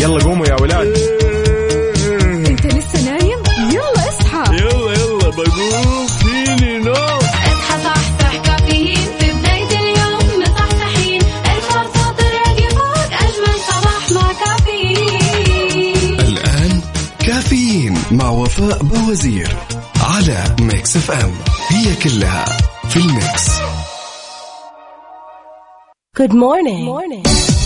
يلا قوموا يا ولاد. انت لسه نايم؟ يلا اصحى. يلا يلا بقوم فيني نو اصحى صحصح كافيين. في بداية اليوم مصحصحين. الفرصة تراقي فوق أجمل صباح مع كافيين. الآن كافيين مع وفاء بوازير على Mix FM هي كلها في ال mix. Good morning. Good morning.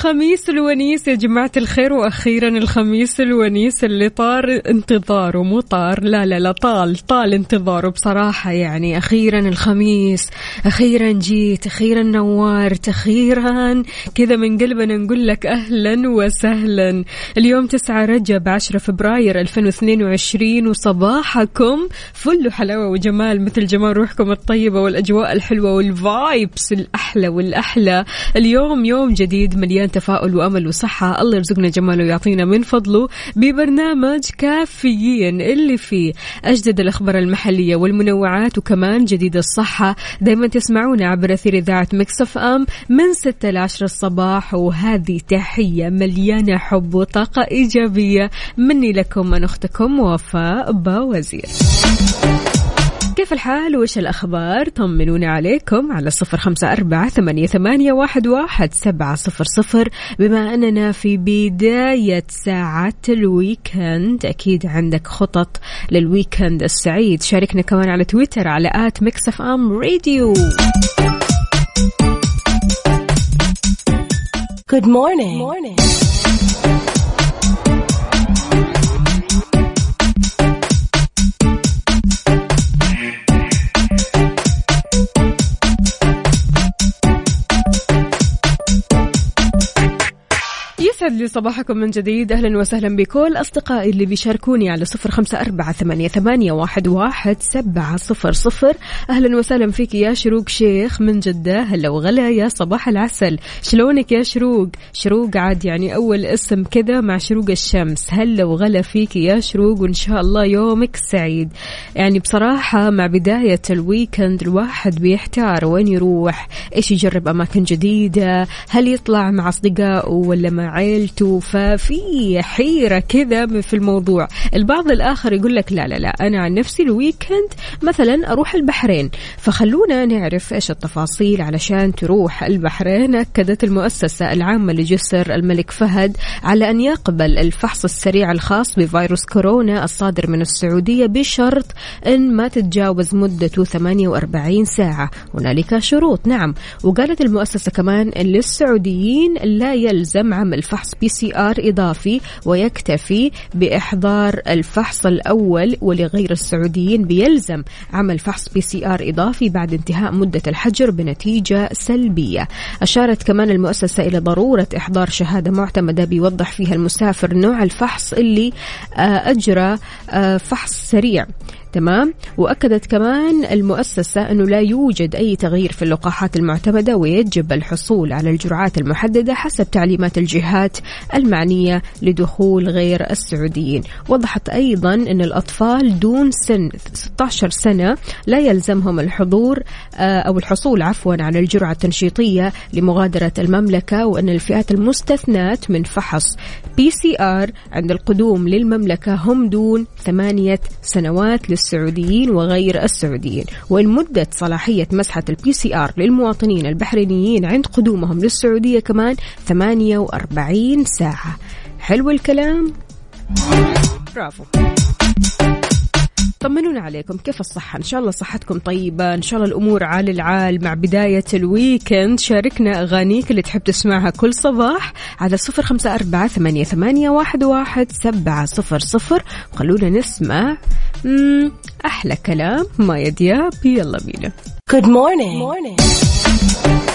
الخميس الونيس يا جماعة الخير وأخيرا الخميس الونيس اللي طار انتظاره مو طار لا لا لا طال طال انتظاره بصراحة يعني. أخيرا الخميس أخيرا جيت أخيرا نورت أخيرا كذا من قلبنا نقول لك أهلا وسهلا. اليوم 9 رجب 10 فبراير 2022 وصباحكم فل حلاوة وجمال مثل جمال روحكم الطيبة والأجواء الحلوة والفايبس الأحلى والأحلى. اليوم يوم جديد مليان تفاؤل وأمل وصحة. الله يرزقنا جماله ويعطينا من فضله ببرنامج كافيين اللي فيه أجدد الأخبار المحلية والمنوعات وكمان جديد الصحة. دايما تسمعونا عبر أثير إذاعة Mix FM من 6 ل 10 الصباح. وهذه تحية مليانة حب وطاقة إيجابية. مني لكم من أختكم وفاء باوزير. كيف الحال؟ وش الأخبار؟ طمنوني عليكم على صفر خمسة أربعة ثمانية, ثمانية واحد, واحد سبعة صفر صفر. بما أننا في بداية ساعات ال weekend أكيد عندك خطط لل weekend السعيد. شاركنا كمان على تويتر على at Mix FM Radio. Good morning. Good morning. يسعد لي صباحكم من جديد. أهلا وسهلا بكل أصدقائي اللي بيشاركوني على صفر خمسة أربعة ثمانية, ثمانية واحد, واحد سبعة صفر صفر. أهلا وسهلا فيك يا شروق شيخ من جدة. هلا وغلا يا صباح العسل. شلونك يا شروق؟ شروق عاد يعني أول اسم كذا مع شروق الشمس. هلا وغلا فيك يا شروق وإن شاء الله يومك سعيد. يعني بصراحة مع بداية الويكند الواحد بيحتار وين يروح إيش يجرب أماكن جديدة هل يطلع مع أصدقائه ولا مع عيلته ففي حيرة كذا في الموضوع. البعض الآخر يقول لك لا لا لا أنا عن نفسي الويكند مثلا أروح البحرين. فخلونا نعرف إيش التفاصيل علشان تروح البحرين أكدت المؤسسة العامة لجسر الملك فهد على أن يقبل الفحص السريع الخاص بفيروس كورونا الصادر من السعودية بشرط أن ما تتجاوز مدته 48 ساعة. هنالك شروط. نعم. وقالت المؤسسة كمان أن للسعوديين لا يلزم عمل فحص PCR إضافي ويكتفي بإحضار الفحص الأول ولغير السعوديين بيلزم عمل فحص PCR إضافي بعد انتهاء مدة الحجر بنتيجة سلبية. أشارت كمان المؤسسة إلى ضرورة إحضار شهادة معتمدة بيوضح فيها المسافر نوع الفحص اللي آه، أجرى آه، فحص سريع. تمام؟ وأكدت كمان المؤسسة أنه لا يوجد أي تغيير في اللقاحات المعتمدة ويجب الحصول على الجرعات المحددة حسب تعليمات الجهات المعنية لدخول غير السعوديين. وضحت أيضا إن الأطفال دون سن 16 سنة لا يلزمهم الحضور آه، أو الحصول عفوا على الجرعة التنشيطية لمغادرة المملكة وأن الفئات المستثنات من فحص PCR عند القدوم للمملكة هم دون ثمانية سنوات للسعوديين وغير السعوديين. وإن مدة صلاحية مسحة ال PCR للمواطنين البحرينيين عند قدومهم للسعودية كمان 48 ساعة. حلو الكلام؟ برافو. طمنونا عليكم كيف الصحة؟ إن شاء الله صحتكم طيبة إن شاء الله الأمور عال العال مع بداية ال weekend. شاركنا أغانيك اللي تحب تسمعها كل صباح على صفر خمسة أربعة ثمانية, ثمانية واحد, واحد سبعة صفر صفر. خلونا نسمع أحلى كلام. مايا دياب يلا بينا. Good morning. Good morning.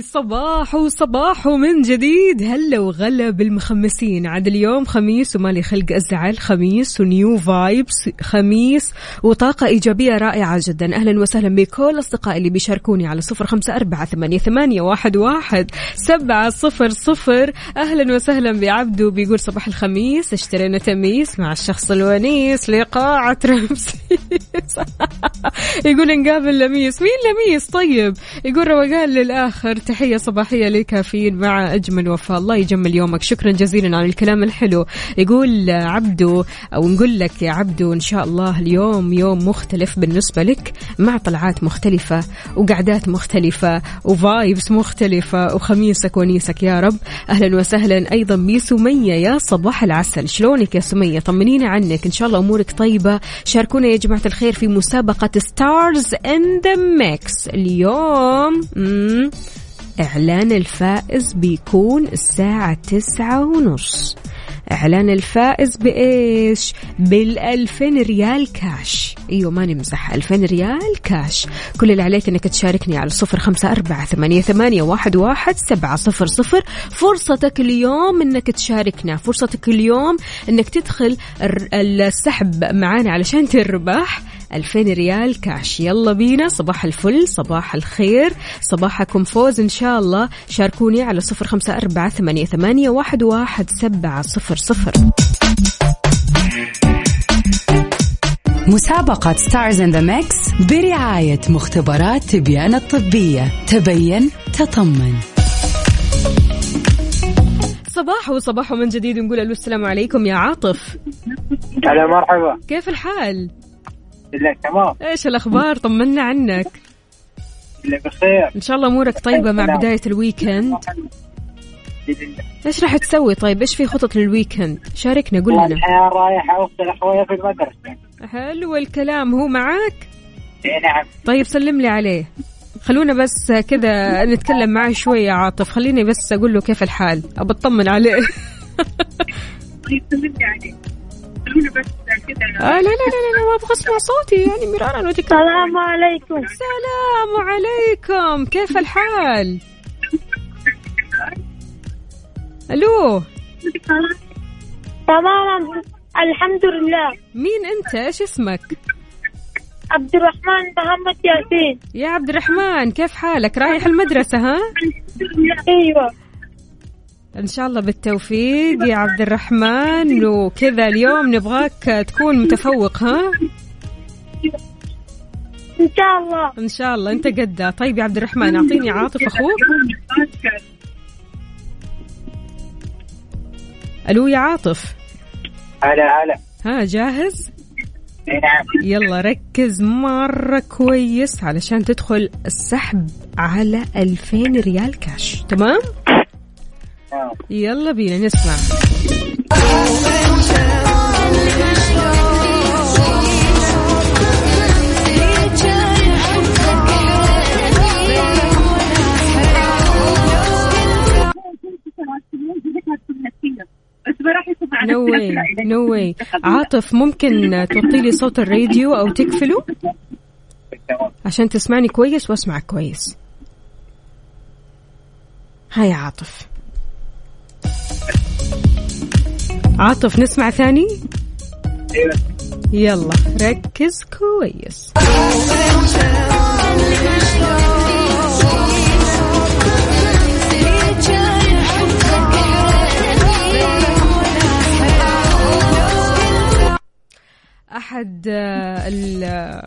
صباح وصباح من جديد. هلا وغلا بالمخمسين. عاد اليوم خميس ومالي خلق أزعل. خميس ونيو فايبس. خميس وطاقة إيجابية رائعة جدا. أهلا وسهلا بكل أصدقائي اللي بيشاركوني على صفر خمسة أربعة ثمانية, ثمانية واحد, واحد سبعة صفر صفر. أهلا وسهلا بعبدو بيقول صباح الخميس. اشترينا تميس مع الشخص الونيس لقاعة رمسيس. يقول نقابل لميس. مين لميس؟ طيب. يقول روقان للآخر. تحية صباحية لكافيين مع أجمل وفاء. الله يجمل يومك. شكرا جزيلا على الكلام الحلو. يقول عبدو أو نقول لك يا عبدو إن شاء الله اليوم يوم مختلف بالنسبة لك. مع طلعات مختلفة وقعدات مختلفة و vibes مختلفة وخميسك ونيسك. يا رب. أهلا وسهلا. أيضا بسمية يا صباح العسل. شلونك يا سمية؟ طمنينا عنك. إن شاء الله أمورك طيبة. شاركونا يا جماعة الخير في مسابقة Stars in the Mix اليوم. إعلان الفائز بيكون الساعة تسعة ونص. إعلان الفائز بإيش؟ بالألفين ريال كاش. أيوة ما نمزح ألفين ريال كاش. كل اللي عليك أنك تشاركني على صفر خمسة أربعة ثمانية, ثمانية واحد, واحد سبعة صفر صفر. فرصتك اليوم أنك تشاركنا. فرصتك اليوم أنك تدخل السحب معانا علشان تربح. 2000 ريال كاش يلا بينا صباح الفل صباح الخير صباحكم فوز إن شاء الله. شاركوني على صفر خمسة أربعة ثمانية, ثمانية واحد, واحد سبعة صفر صفر. مسابقة Stars in the Mix برعاية مختبرات تبيان الطبية. تبين تطمن. صباح وصباح من جديد نقول السلام عليكم يا عاطف. هلا مرحبا. كيف الحال؟ والله تمام. إيش الأخبار؟ طمنا عنك. والله بخير. إن شاء الله أمورك طيبة مع بداية ال weekend. إيش راح تسوي طيب؟ إيش في خطط لل weekend؟ شاركنا قول لنا. الحين رايح اوصل أخويا في المدرسة. حلو الكلام. هو معاك؟ نعم. طيب سلم لي عليه. خلونا بس كذا نتكلم معاه شوية يا عاطف. خليني بس أقول له كيف الحال. أبى أطمن عليه. آه لا لا لا لا, ما أبغى أسمع صوتي يعني مرارا وتكرارا السلام عليكم. السلام عليكم. كيف الحال؟ ألو. تمام. الحمد لله. مين أنت؟ إيش اسمك؟ عبد الرحمن محمد ياسين. يا عبد الرحمن كيف حالك؟ رايح المدرسة ها؟ أيوه. إن شاء الله بالتوفيق يا عبد الرحمن. وكذا اليوم نبغاك تكون متفوق ها؟ إن شاء الله. إن شاء الله. أنت قدها طيب يا عبد الرحمن أعطيني عاطف أخوك. ألو يا عاطف. هلا هلا. ها جاهز؟ نعم. يلا ركز مرة كويس علشان تدخل السحب على 2000 ريال كاش تمام. يلا بينا نسمع. no way no way عاطف ممكن توطي لي صوت الراديو أو تقفله عشان تسمعني كويس وأسمعك كويس. hi عاطف. عاطف نسمع ثاني؟ إيه. يلا ركز كويس. أحد آه، ال-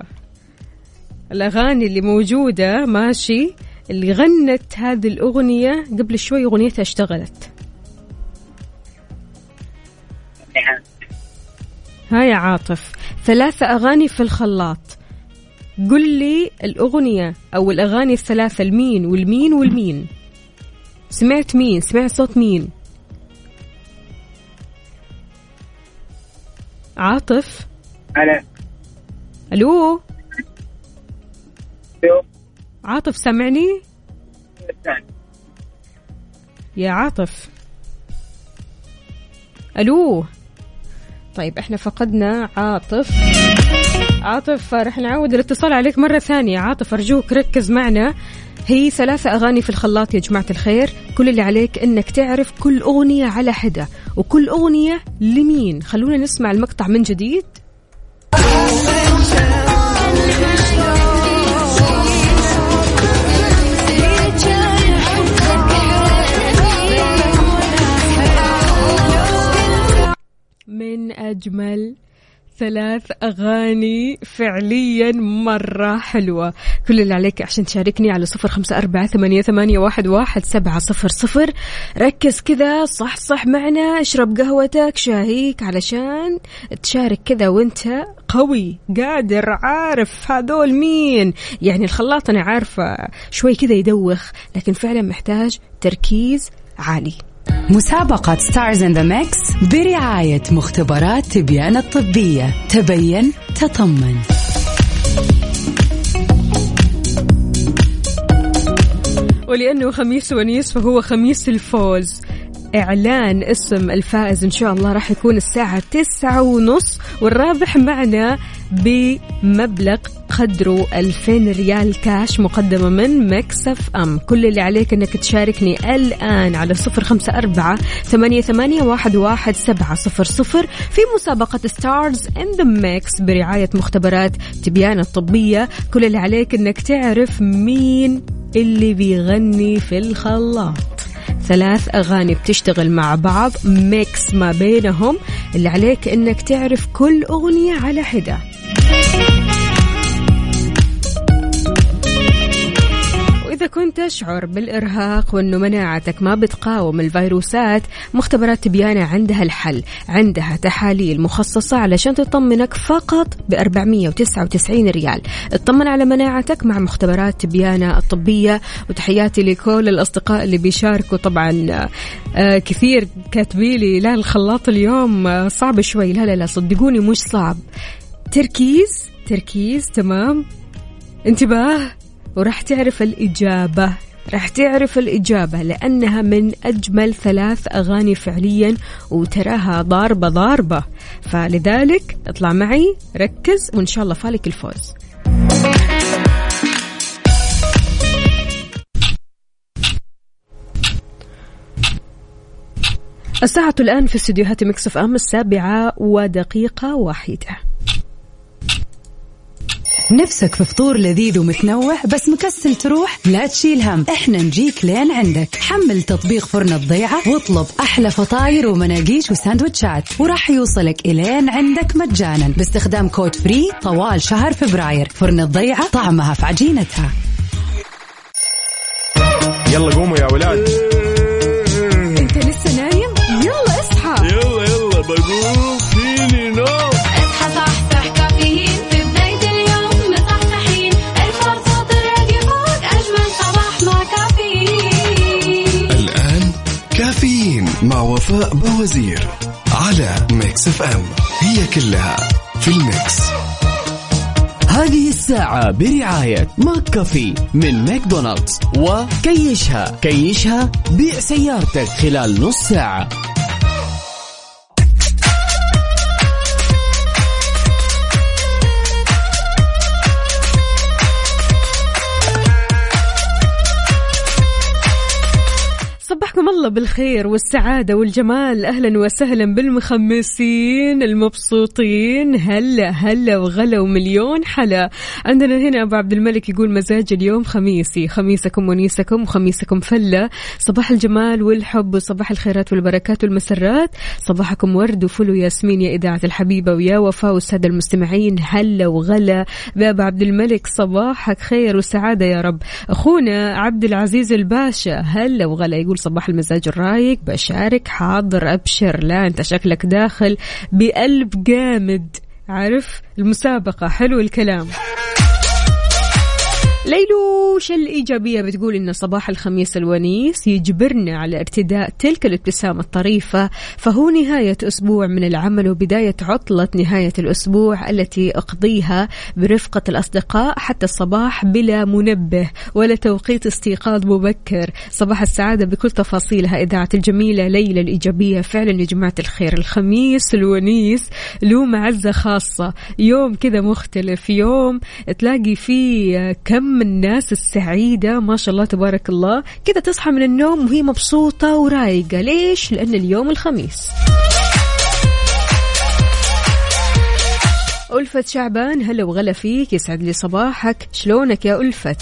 الأغاني اللي موجودة ماشي اللي غنت هذه الأغنية قبل شوي أغنيتها اشتغلت. نعم ها يا عاطف ثلاثة أغاني في الخلاط. قل لي الأغنية أو الأغاني الثلاثة المين والمين والمين. سمعت مين؟ سمعت صوت مين؟ عاطف؟ هلا ألو؟ شوف عاطف سامعني؟ يا عاطف. ألو؟ طيب إحنا فقدنا عاطف. عاطف رح نعود الاتصال عليك مرة ثانية. عاطف أرجوك ركز معنا. هي ثلاثة أغاني في الخلاط يا جماعة الخير. كل اللي عليك إنك تعرف كل أغنية على حدة. وكل أغنية لمين؟ خلونا نسمع المقطع من جديد. من أجمل ثلاث أغاني فعليا مرة حلوة. كل اللي عليك عشان تشاركني على صفر خمسة أربعة ثمانية, ثمانية واحد, واحد سبعة صفر صفر. ركز كذا صح صح معنا. اشرب قهوتك شاهيك علشان تشارك كذا وانت قوي قادر عارف هذول مين. يعني الخلاط أنا عارفة شوي كذا يدوخ لكن فعلا محتاج تركيز عالي. مسابقة Stars in the Mix برعاية مختبرات تبيان الطبية. تبين تطمن. ولأنه خميس ونيس فهو خميس الفوز. إعلان اسم الفائز إن شاء الله راح يكون الساعة تسعة ونص والرابح معنا بمبلغ قدره 2000 ريال كاش مقدمة من Mix FM. كل اللي عليك أنك تشاركني الآن على صفر خمسة أربعة ثمانية, ثمانية واحد, واحد سبعة صفر صفر في مسابقة Stars in the Mix برعاية مختبرات تبيان الطبية. كل اللي عليك أنك تعرف مين اللي بيغني في الخلاط. ثلاث أغاني بتشتغل مع بعض ميكس ما بينهم. اللي عليك أنك تعرف كل أغنية على حدة. وإذا كنت تشعر بالإرهاق وأنه مناعتك ما بتقاوم الفيروسات مختبرات تبيانة عندها الحل. عندها تحاليل مخصصة علشان تطمنك فقط ب 499 ريال. اطمن على مناعتك مع مختبرات تبيانة الطبية. وتحياتي لكل الأصدقاء اللي بيشاركوا. طبعا آه كثير كاتبيلي لا الخلاط اليوم آه صعب شوي. لا لا لا صدقوني مش صعب. تركيز؟ تركيز تمام. انتباه. وراح تعرف الإجابة. راح تعرف الإجابة لأنها من أجمل ثلاث أغاني فعليا وتراها ضاربة ضاربة. فلذلك اطلع معي ركز وإن شاء الله فالك الفوز. الساعة الآن في استديوهات Mix FM السابعة ودقيقة واحدة. نفسك في فطور لذيذ ومتنوع بس مكسل تروح؟ لا تشيل هم إحنا نجيك لين عندك. حمل تطبيق فرن الضيعة واطلب أحلى فطاير ومناقيش وساندوتشات وراح يوصلك إلين عندك مجانا باستخدام code free طوال شهر فبراير. فرن الضيعة طعمها في عجينتها. يلا قوموا يا ولاد. وفاء بوزير على Mix FM. هي كلها في ال Mix. هذه الساعة برعاية ماك كافي من ماكدونالدز وكيشها كيشها بيع سيارتك خلال نص ساعة. الله بالخير والسعادة والجمال. أهلا وسهلا بالمخمسين المبسوطين. هلا هلا وغلا ومليون حلا. عندنا هنا أبو عبد الملك يقول مزاج اليوم خميسي. خميسكم ونيسكم وخميسكم فلة. صباح الجمال والحب وصباح الخيرات والبركات والمسرات. صباحكم ورد وفل وياسمين يا إذاعة الحبيبة ويا وفاء والسادة المستمعين. هلا وغلا. بأبو عبد الملك صباحك خير وسعادة يا رب. أخونا عبد العزيز الباشا هلا وغلا. يقول صباح المزاج الرايق بشارك حاضر أبشر. لا أنت شكلك داخل بقلب جامد. عارف؟ المسابقة. حلو الكلام. ليلوش الإيجابية؟ بتقول إن صباح الخميس الونيس يجبرنا على ارتداء تلك الابتسامة الطريفة فهو نهاية أسبوع من العمل وبداية عطلة نهاية الأسبوع التي أقضيها برفقة الأصدقاء حتى الصباح بلا منبه ولا توقيت استيقاظ مبكر. صباح السعادة بكل تفاصيلها إذاعة الجميلة ليلى الإيجابية. فعلا يا جماعة الخير الخميس الونيس له معزة خاصة. يوم كذا مختلف يوم تلاقي فيه كم الناس السعيدة ما شاء الله تبارك الله. كذا تصحى من النوم وهي مبسوطة ورايقة. ليش؟ لأن اليوم الخميس. ألفت شعبان هلا وغلا فيك يسعد لي صباحك. شلونك يا ألفت؟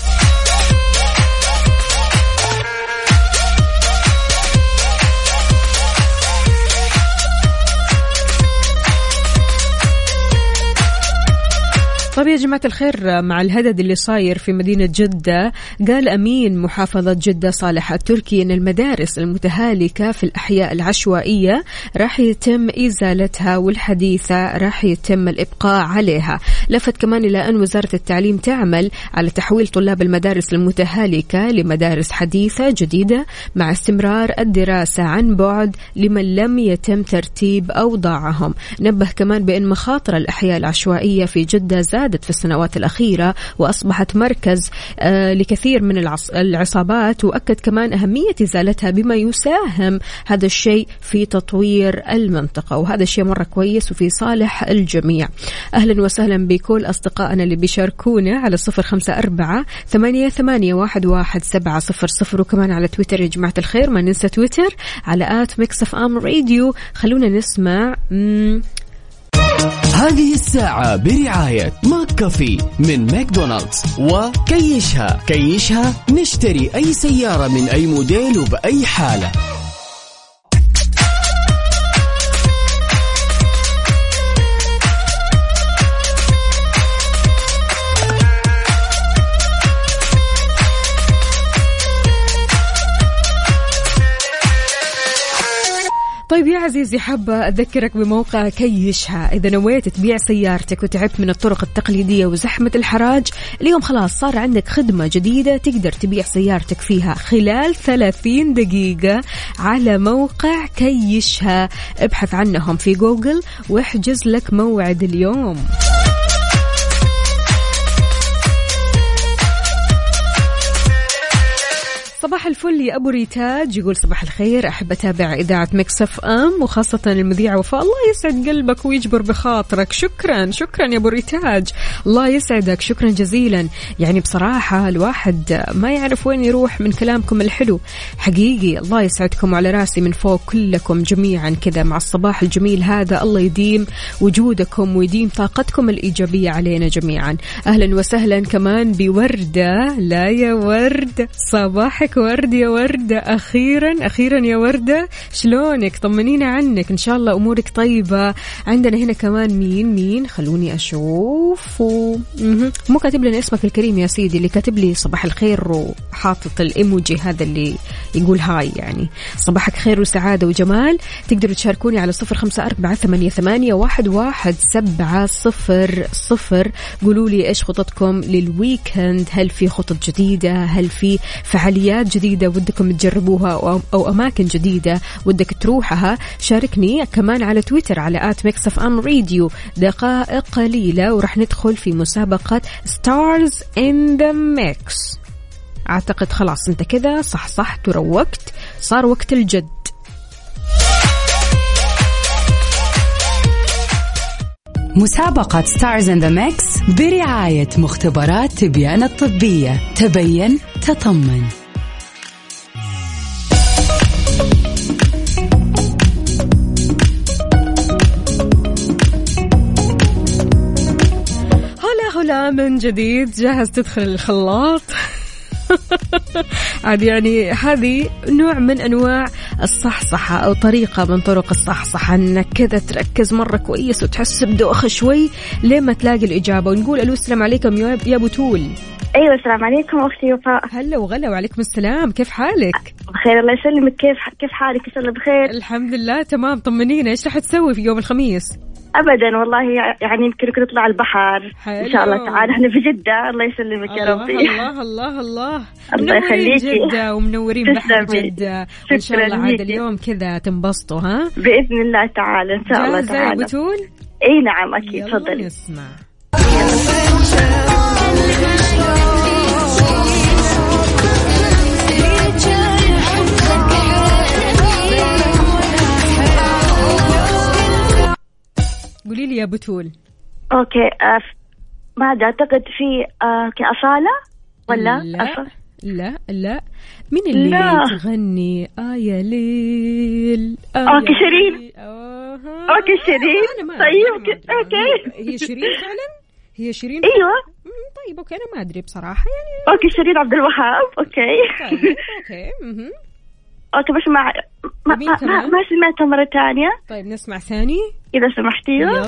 طيب يا جماعة الخير مع الهدد اللي صاير في مدينة جدة قال أمين محافظة جدة صالح التركي أن المدارس المتهالكة في الأحياء العشوائية راح يتم إزالتها والحديثة راح يتم الإبقاء عليها. لفت كمان إلى أن وزارة التعليم تعمل على تحويل طلاب المدارس المتهالكة لمدارس حديثة جديدة مع استمرار الدراسة عن بعد لمن لم يتم ترتيب أوضاعهم. نبه كمان بأن مخاطر الأحياء العشوائية في جدة زادت في السنوات الأخيرة وأصبحت مركز آه، لكثير من العص- العصابات وأكد كمان أهمية إزالتها بما يساهم هذا الشيء في تطوير المنطقة وهذا الشيء مرة كويس وفي صالح الجميع. أهلا وسهلا بكل أصدقائنا اللي بيشاركونا على صفر خمسة أربعة ثمانية, ثمانية واحد, واحد سبعة صفر صفر وكمان على تويتر يا جماعة الخير ما ننسى تويتر على at Mix FM Radio. خلونا نسمع هذه الساعة برعاية ماك كافي من ماكدونالدز. وكيشها. كيشها نشتري أي سيارة من أي موديل وبأي حالة. طيب يا عزيزي حابة أذكرك بموقع كيشها إذا نويت تبيع سيارتك وتعبت من الطرق التقليدية وزحمة الحراج اليوم خلاص صار عندك خدمة جديدة تقدر تبيع سيارتك فيها خلال 30 دقيقة على موقع كيشها ابحث عنهم في جوجل واحجز لك موعد اليوم. صباح الفل يا أبو ريتاج. يقول صباح الخير. أحب أتابع إذاعة Mix FM وخاصة المذيعه وفاء. الله يسعد قلبك ويجبر بخاطرك. شكرا شكرا يا أبو ريتاج. الله يسعدك. شكرا جزيلا. يعني بصراحة الواحد ما يعرف وين يروح من كلامكم الحلو. حقيقي الله يسعدكم وعلى رأسي من فوق كلكم جميعا كذا مع الصباح الجميل هذا. الله يديم وجودكم ويديم طاقتكم الإيجابية علينا جميعا. أهلا وسهلا كمان بوردة. لا يا ورد. صباحك ورد يا وردة أخيرا أخيرا يا وردة شلونك؟ طمنينا عنك إن شاء الله أمورك طيبة. عندنا هنا كمان مين؟ مين؟ خلوني أشوف و... مو كاتب لنا اسمك الكريم يا سيدي اللي كاتب لي صباح الخير وحاطط الإيموجي هذا اللي يقول هاي يعني. صباحك خير وسعادة وجمال. تقدروا تشاركوني على صفر خمسة أربعة ثمانية, ثمانية واحد, واحد سبعة صفر صفر. قولوا لي إيش خططكم لل weekend هل في خطط جديدة؟ هل في فعاليات جديدة ودكم تجربوها أو, أماكن جديدة ودك تروحها شاركني كمان على تويتر على at Mix FM Radio. دقائق قليلة وراح ندخل في مسابقة Stars in the Mix أعتقد خلاص أنت كذا صح صح وروقت صار وقت الجد. مسابقة Stars in the Mix برعاية مختبرات تبيان الطبية. تبين تطمن. من جديد جاهز تدخل الخلاط. عاد يعني هذه نوع من أنواع الصحصحة أو طريقة من طرق الصحصحة إنك كذا تركز مرة كويس وتحس بدوخه شوي لين ما تلاقي الإجابة. ونقول ألو السلام عليكم يا يا بتول أيوه السلام عليكم أختي وفاء. هلا وغلا وعليكم السلام. كيف حالك؟ بخير الله يسلمك. كيف كيف حالك؟ إن شاء الله بخير. الحمد لله تمام طمنينا. إيش راح تسوي في يوم الخميس؟ ابدا والله يعني يمكن نطلع البحر. إن شاء الله حلو. تعالى إحنا في جدة. الله يسلمك يا ربي. الله الله الله. الله يخليكي. جدة ومنورين بحر. جدة. وإن شاء شكراً الله عاد. اليوم كذا تنبسطوا ها؟ بإذن الله تعالى إن شاء الله تعالى بتول إي نعم أكيد. تفضلي. نسمع. يا بتول أوكي آه ف- ما أعتقد في آه كأصالة؟ ولا لا أصالة؟ لا لا. مين اللي لا. تغني؟ آه يا ليل آه أوكي، يا شيرين. آه okay، شيرين. طيب،. okay. هي شيرين فعلا؟ هي شيرين أيوه. طيب okay أنا ما أدري بصراحة يعني. okay شيرين عبد الوهاب. okay. طيب okay. okay بس ما ما, ما؟ ما سمعتها مرة ثانية طيب نسمع ثاني إذا سمحتي يلا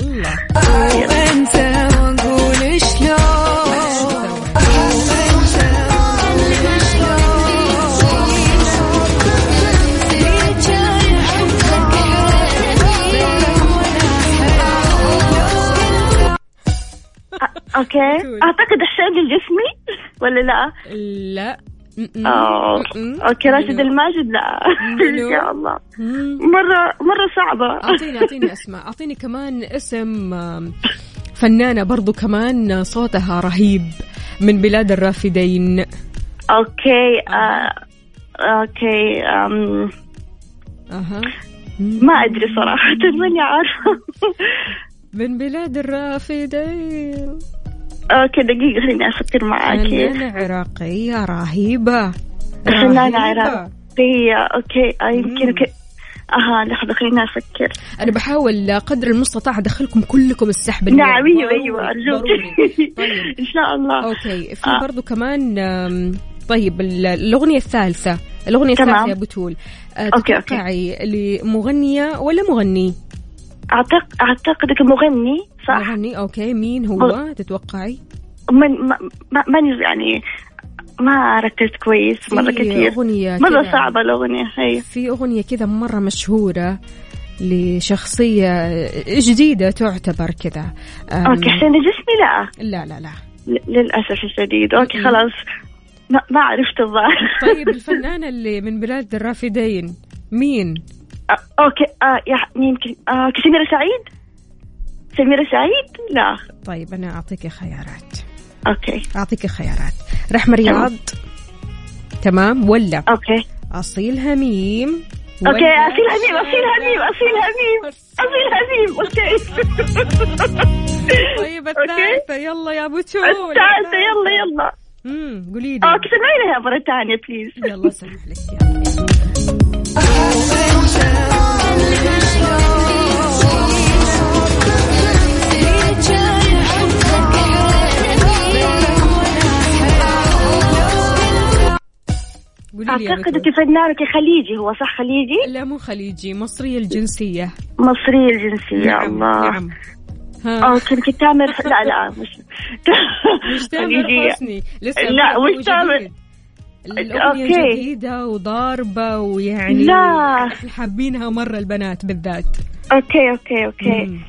okay أعتقد حسين الجسمي ولا لا؟ لا. okay راشد؟ الماجد لا؟ يا الله مم. مرة مرة صعبة أعطيني أعطيني أسماء أعطيني كمان اسم آم، فنانة برضو كمان صوتها رهيب من بلاد الرافدين okay آه. okay أم. أها ما أدري صراحة ماني عارفة من بلاد الرافدين okay دقيقة خليني أفكر معاكي فنانة عراقية رهيبة فنانة. عراقية okay آه، يمكن. أها لحظة خليني أفكر أنا بحاول قدر المستطاع أدخلكم كلكم السحب نعم. أيوه أيوه أرجوك. طيب إن شاء الله okay في آه. برضو كمان طيب ال- الأغنية الثالثة الأغنية تمام. الثالثه يا بتول آه، okay، okay. تتوقعي لمغنية ولا مغني اعتقد أعتقد مغني صح؟ مغني okay. مين هو؟ تتوقعي؟ من ما ما- ماني يعني ما ركزت كويس مرة كثير. أغنية مرة صعبة الأغنية هي. في أغنية كذا مرة مشهورة لشخصية جديدة تعتبر كذا. okay حسين الجسمي؟ لا. لا لا لا. للأسف الشديد. okay. خلاص. ما, ما عرفت الظاهر. طيب الفنانة اللي من بلاد الرافدين مين؟ آه، okay آه يمكن آه سميرة سعيد؟ سميرة سعيد؟ لا. طيب أنا أعطيك خيارات. okay. أعطيك خيارات. رحمه رياض تمام. ولا؟ okay. أصيل هميم. okay أصيل هميم أصيل هميم أصيل هميم أصيل هميم okay. طيب. الثالثة يلا يا بتول الثالثة يلا يلا. امم قولي لي. okay سمعينها مرة ثانية please يلا سمح لك. يا أعتقد بتول فنان خليجي هو صح خليجي؟ لا مو خليجي مصرية الجنسية. مصري الجنسية نعم الله. نعم. okay يمكن تامر لا لا مش مش تامر. حسني لسه لا، مش تامر. الأغنية okay. جديدة وضاربة ويعني لا. حابينها مرة البنات بالذات okay okay okay مم.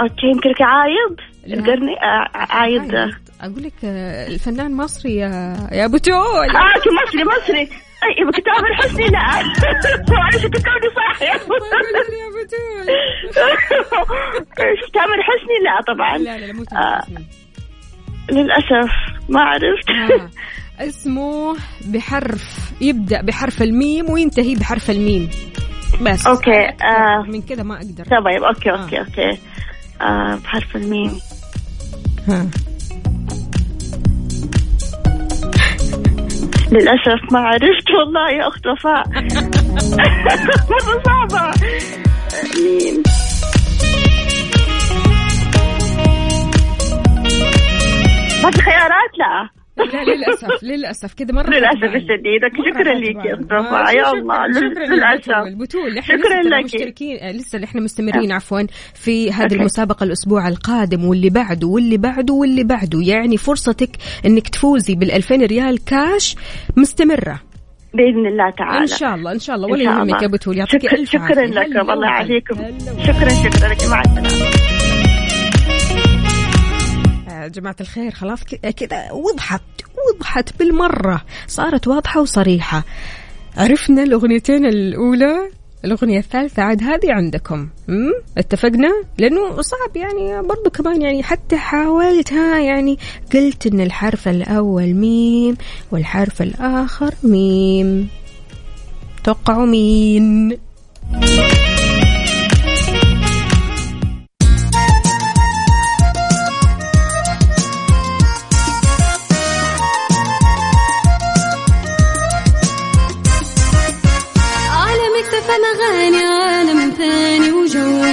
okay يمكن عايض. القرني آه، عايض. أقول لك آه، الفنان مصري يا يا بتول آه okay مصري مصري أي يبقى تامر حسني لا. معلش يا يا بتول تامر حسني؟ لا طبعا. لا لا لا مو آه. تامر حسني. للأسف ما عرفت. آه. اسمه بحرف يبدأ بحرف الميم وينتهي بحرف الميم. بس. أكثر آه. من كذا ما أقدر. طيب okay آه. okay okay. آه بحرف الميم. ها. للأسف ما عرفت والله يا أخت وفاء. مرة صعبة. مين ما في خيارات؟ لا. لا للأسف للأسف كذا خدت بالي. الشديد شكرا لك يا. أخت آه، يا الله للبتول بتول إحنا شكراً لك. مشتركين آه، لسه اللي إحنا مستمرين عفوا في هذه أوكي. المسابقة الأسبوع القادم واللي بعده واللي بعده واللي بعده يعني فرصتك إنك تفوزي بال 2000 ريال كاش مستمرة بإذن الله تعالى إن شاء الله إن شاء الله ولا يهمك. يا بتول يعطيك شكرا ألف شكرا. لكم الله. يعافيكم. شكرا شكرا لك مع السلامة يا جماعة الخير خلاص كذا وضحت وضحت بالمرة صارت واضحة وصريحة. عرفنا الأغنيتين الأولى الأغنية الثالثة عاد هذه عندكم. أمم؟ اتفقنا؟ لأنه صعب يعني برضو كمان يعني حتى حاولت ها يعني قلت إن الحرف الأول ميم والحرف الآخر ميم. توقعوا مين؟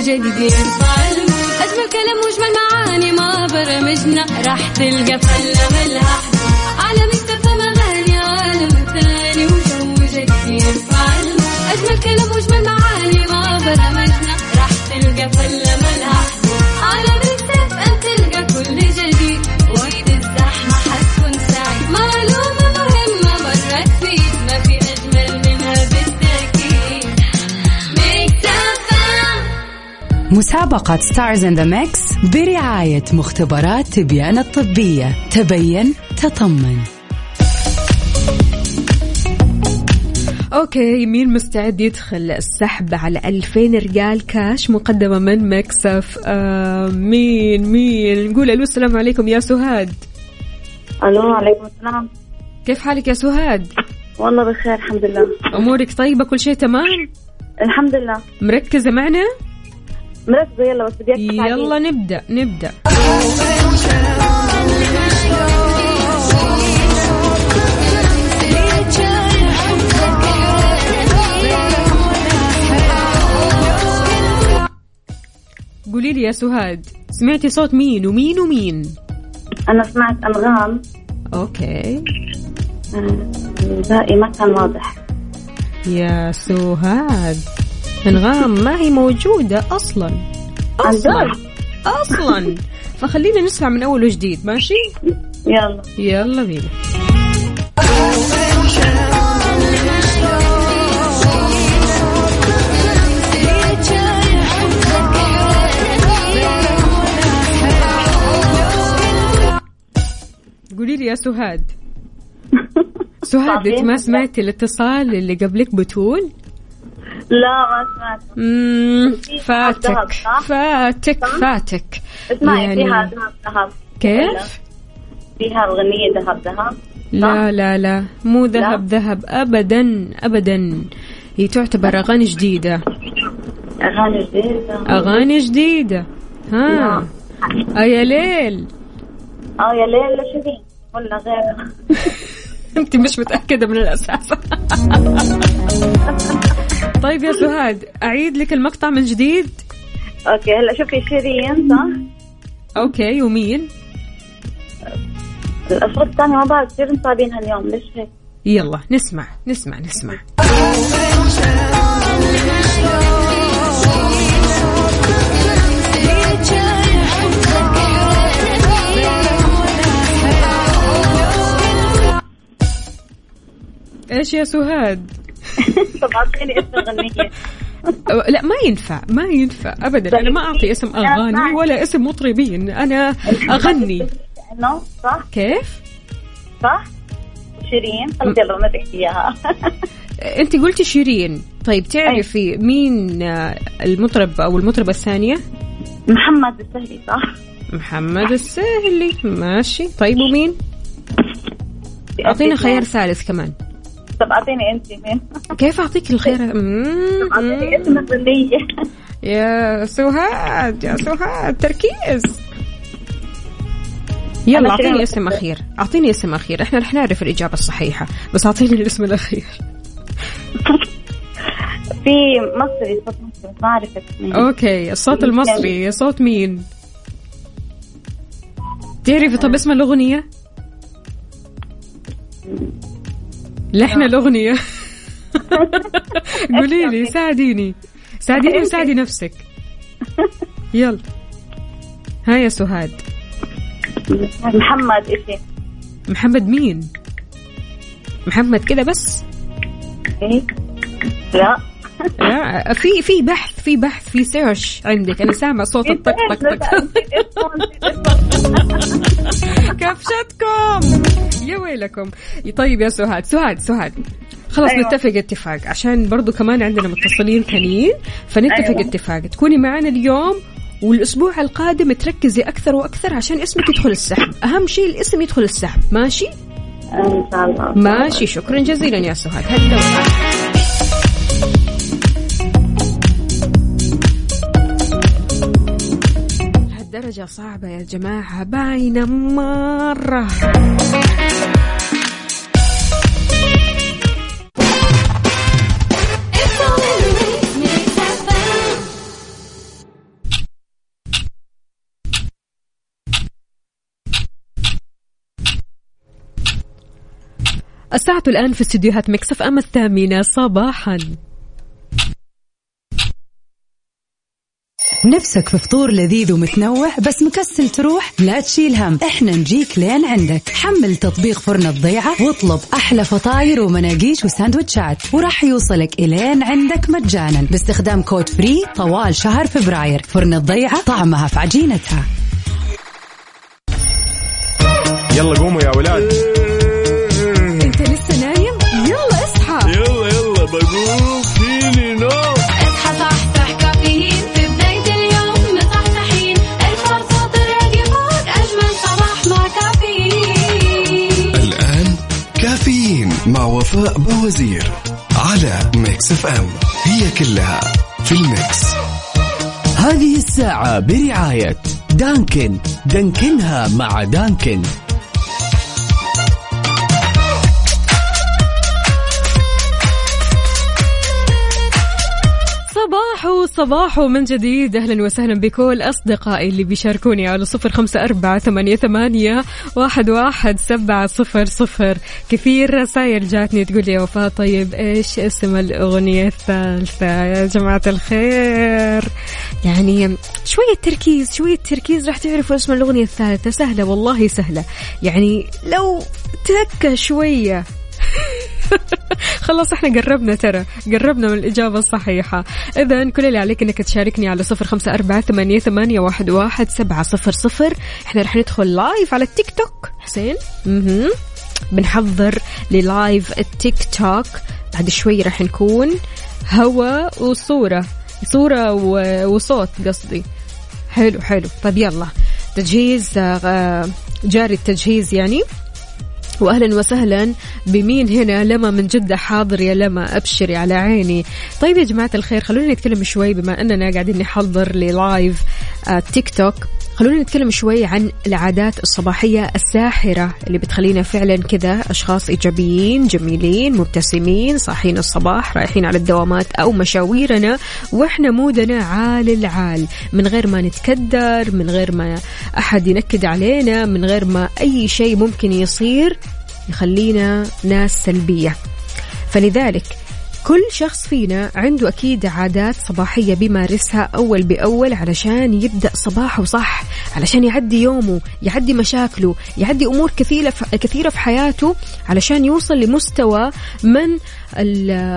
وجو جديد. يرفع المود أجمل كلام وأجمل معاني ما برمجنا. راح تلقى فله ملها مسابقة Stars in the Mix برعاية مختبرات تبيان الطبية. تبين تطمن. okay مين مستعد يدخل السحب على 2000 ريال كاش مقدمة من Mix FM. آه مين مين؟ نقول ألو السلام عليكم يا سهاد. ألو عليكم السلام. كيف حالك يا سهاد؟ والله بخير الحمد لله. أمورك طيبة؟ كل شيء تمام؟ الحمد لله. مركزة معنا؟ مركزة يلا بس بدي يلا نبدأ نبدأ. قولي لي يا سهاد سمعتي صوت مين ومين ومين؟ أنا سمعت أنغام. أوكي. آه، الباقي ما كان واضح. يا سهاد. انغام ما هي موجودة عن جد؟ أصلا. فخلينا نسمع من أول وجديد ماشي؟ يلا. يلا بينا. قولي لي يا سهاد. سهاد أنت ما سمعتي الاتصال اللي قبلك بتول لا ما فاتك؟ فاتك؟ فاتك. اسمعي يعني- فيها ذهب ذهب. كيف؟ فيها الغنية ذهب ذهب لا لا لا. مو ذهب ذهب. ابدا ابدا. هي تعتبر أغاني جديدة. أغاني جديدة. أغاني جديدة. ها. آه يا ليل. آه يا ليلى شيرين ولا غيرها. أنت مش متأكدة من الأساس. طيب يا سهاد أعيد لك المقطع من جديد okay هلا شوفي شيرين صح؟ okay ومين الأصوات الثانية ما بعرف كثير مصابينها اليوم ليش هيك؟ يلا نسمع نسمع نسمع إيش يا سهاد طب أعطيني اسم أه، لا ما ينفع ما ينفع ابدا. أنا ما أعطي اسم أغاني ولا اسم مطربين. أنا أغني. صح؟ كيف؟ صح؟ شيرين خلص يلا ما إياها. أنت قلتي شيرين. طيب تعرفي مين آه، المطرب أو المطربة الثانية؟ محمد السهلي صح؟ محمد السهلي. ماشي. طيب ومين؟ أعطينا خيار ثالث كمان. طب أعطيني أنت مين؟ كيف أعطيك الخيار مم، أعطيني اسم يا سهاد يا سهاد تركيز. يلا أعطيني اسم أخير. أعطيني اسم أخير. إحنا رح نعرف الإجابة الصحيحة بس أعطيني الاسم الأخير. في مصري صوت مصري ما أعرف أوكي الصوت المصري صوت مين؟ تعرفي طب اسم الأغنية؟ لحن الأغنية. قولي لي ساعديني. ساعديني وساعدي نفسك. يلا. ها يا سهاد. محمد اشي محمد مين؟ محمد كده بس؟ إيه؟ لا. آه، في في بحث في بحث في سيرش عندك. أنا سامع صوت الطق طق طق كبشتكم يا ويلكم. طيب يا سهاد سهاد سهاد. خلاص أيوة. نتفق اتفاق. عشان برضو كمان عندنا متصلين ثانيين فنتفق أيوة. اتفاق. تكوني معنا اليوم والأسبوع القادم تركزي أكثر وأكثر عشان اسمك يدخل السحب. أهم شيء الاسم يدخل السحب. ماشي؟ إن شاء الله. ماشي. شكرا جزيلا يا سهاد. هلا هالدرجة صعبة يا جماعة باينة مرة. الساعة الآن في استديوهات مكسف أم الثامنة صباحا. نفسك في فطور لذيذ ومتنوع بس مكسل تروح؟ لا تشيل هم إحنا نجيك لين عندك. حمل تطبيق فرن الضيعة واطلب أحلى فطاير ومناقيش وساندوتشات وراح يوصلك إلين عندك مجانا. باستخدام code free طوال شهر فبراير. فرن الضيعة طعمها في عجينتها. يلا قوموا يا ولاد. أنت لسه نايم؟ يلا اصحى. يلا يلا بقوم. وفاء بوزير على Mix FM هي كلها في ال Mix. هذه الساعة برعاية Dunkin. Dunkin ها مع Dunkin. صباحو صباحو من جديد. أهلا وسهلا بكل أصدقائي اللي بيشاركوني على صفر خمسة أربعة ثمانية, ثمانية واحد, واحد سبعة صفر صفر. كثير رسائل جاتني تقول يا وفاء طيب إيش اسم الأغنية الثالثة؟ يا جماعة الخير. يعني شوية تركيز شوية تركيز. راح تعرفوا اسم الأغنية الثالثة. سهلة والله سهلة. يعني لو تكة شوية خلاص إحنا قربنا ترى قربنا من الإجابة الصحيحة. إذا كل اللي عليك إنك تشاركني على صفر خمسة أربعة ثمانية, ثمانية واحد, واحد سبعة صفر صفر. إحنا رح ندخل live على التيك توك حسين؟ مهم. بنحضر لل live ال TikTok بعد شوي رح نكون هوا وصورة. صورة وصوت قصدي. حلو حلو. طيب يلا. تجهيز آه، جاري التجهيز يعني. واهلا وسهلا. بمين هنا؟ لما من جدة حاضر يا لما. أبشري على عيني. طيب يا جماعة الخير خلونا نتكلم شوي بما أننا قاعدين نحضر لل live آه، تيك توك. خلونا نتكلم شوي عن العادات الصباحية الساحرة اللي بتخلينا فعلا كذا أشخاص إيجابيين جميلين مبتسمين صاحين الصباح رايحين على الدوامات أو مشاويرنا وإحنا مودنا عال العال. من غير ما نتكدر من غير ما أحد ينكد علينا من غير ما أي شيء ممكن يصير يخلينا ناس سلبية. فلذلك كل شخص فينا عنده أكيد عادات صباحية بيمارسها أول بأول علشان يبدأ صباحه صح علشان يعدي يومه يعدي مشاكله يعدي أمور كثيرة كثيرة في حياته علشان يوصل لمستوى من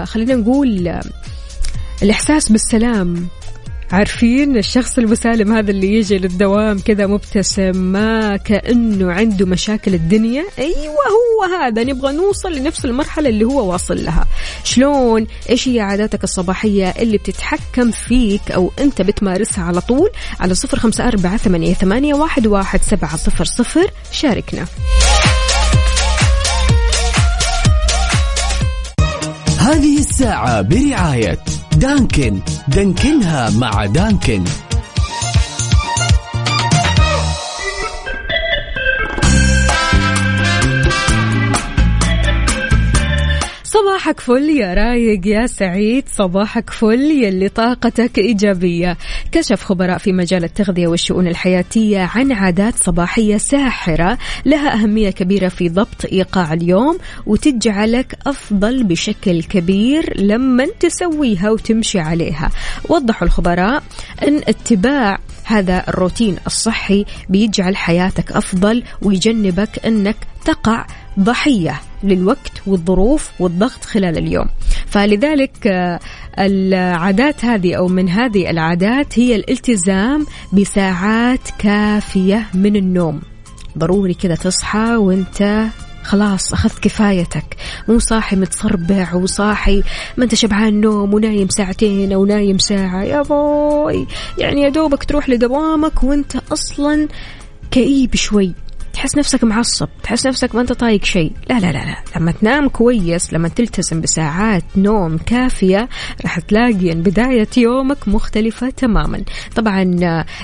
خلينا نقول الإحساس بالسلام. عارفين الشخص المسالم هذا اللي يجي للدوام كذا مبتسم ما كأنه عنده مشاكل الدنيا. أيوة هو هذا نبغى نوصل لنفس المرحلة اللي هو واصل لها. شلون؟ إيش هي عاداتك الصباحية اللي بتتحكم فيك أو أنت بتمارسها على طول؟ على صفر خمسة أربعة ثمانية, واحد سبعة صفر صفر. شاركنا. هذه الساعة برعاية دانكن. دانكنها مع دانكن. صباحك فل يا رايق يا سعيد. صباحك فل يلي طاقتك إيجابية. كشف خبراء في مجال التغذية والشؤون الحياتية عن عادات صباحية ساحرة. لها أهمية كبيرة في ضبط إيقاع اليوم وتجعلك أفضل بشكل كبير لما تسويها وتمشي عليها. وضحوا الخبراء أن اتباع هذا الروتين الصحي بيجعل حياتك أفضل ويجنبك أنك تقع ضحية للوقت والظروف والضغط خلال اليوم. فلذلك آه، العادات هذه أو من هذه العادات هي الالتزام بساعات كافية من النوم. ضروري كذا تصحى وانت خلاص أخذت كفايتك. مو صاحي متصربع وصاحي ما أنت شبعان نوم ونايم ساعتين أو نايم ساعة. يا بوي! يعني يا دوبك تروح لدوامك وأنت أصلا كئيب شوي. تحس نفسك معصب تحس نفسك ما أنت طايق شيء. لا لا لا لا. لما تنام كويس لما تلتزم بساعات نوم كافية راح تلاقي إن بداية يومك مختلفة تماما. طبعا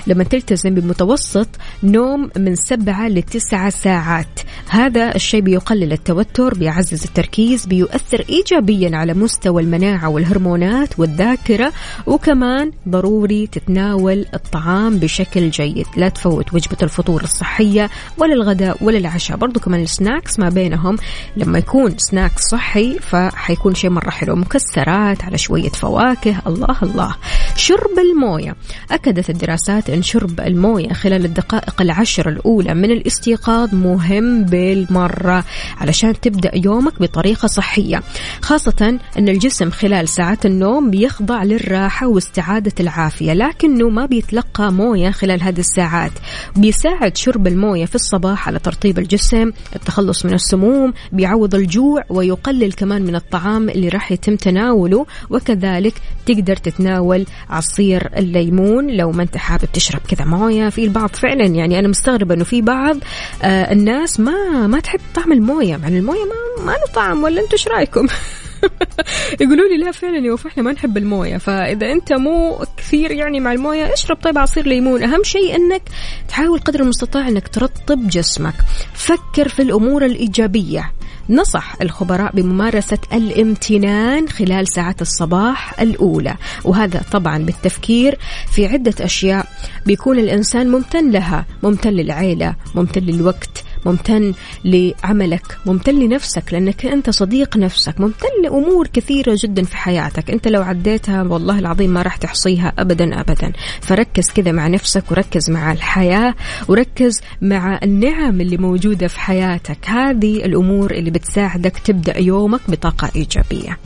لما تلتزم بمتوسط نوم من سبعة لتسعة ساعات. هذا الشيء بيقلل التوتر بيعزز التركيز بيؤثر إيجابيا على مستوى المناعة والهرمونات والذاكرة وكمان ضروري تتناول الطعام بشكل جيد. لا تفوت وجبة الفطور الصحية ولا الغداء ولا العشاء برضو كمان السناكس ما بينهم لما يكون سناكس صحي فحيكون شيء مرة حلو. مكسرات على شوية فواكه. الله الله. شرب الموية. أكدت الدراسات أن شرب الموية خلال الدقائق العشر الأولى من الاستيقاظ مهم بالمرة علشان تبدأ يومك بطريقة صحية. خاصة أن الجسم خلال ساعات النوم بيخضع للراحة واستعادة العافية لكنه ما بيتلقى موية خلال هذه الساعات. بيساعد شرب الموية في الصباح على ترطيب الجسم التخلص من السموم بيعوض الجوع ويقلل كمان من الطعام اللي راح يتم تناوله وكذلك تقدر تتناول عصير الليمون لو ما انت حابب تشرب كذا موية. في البعض فعلا يعني أنا مستغربة إنه في بعض آه الناس ما ما تحب طعم الموية مع الموية ما ما له طعم ولا أنتم إيش رأيكم؟ يقولوا لي لا فعلا يا إحنا ما نحب الموية. فإذا أنت مو كثير يعني مع الموية اشرب طيب عصير ليمون. أهم شيء إنك تحاول قدر المستطاع إنك ترطب جسمك. فكر في الأمور الإيجابية. نصح الخبراء بممارسة الامتنان خلال ساعات الصباح الأولى. وهذا طبعا بالتفكير في عدة أشياء. بيكون الإنسان ممتن لها. ممتن للعيلة ممتن للوقت ممتن لعملك ممتن لنفسك لأنك أنت صديق نفسك ممتن لأمور كثيرة جدا في حياتك. أنت لو عديتها والله العظيم ما راح تحصيها أبدا أبدا. فركز كذا مع نفسك وركز مع الحياة وركز مع النعم اللي موجودة في حياتك. هذه الأمور اللي بتساعدك تبدأ يومك بطاقة إيجابية.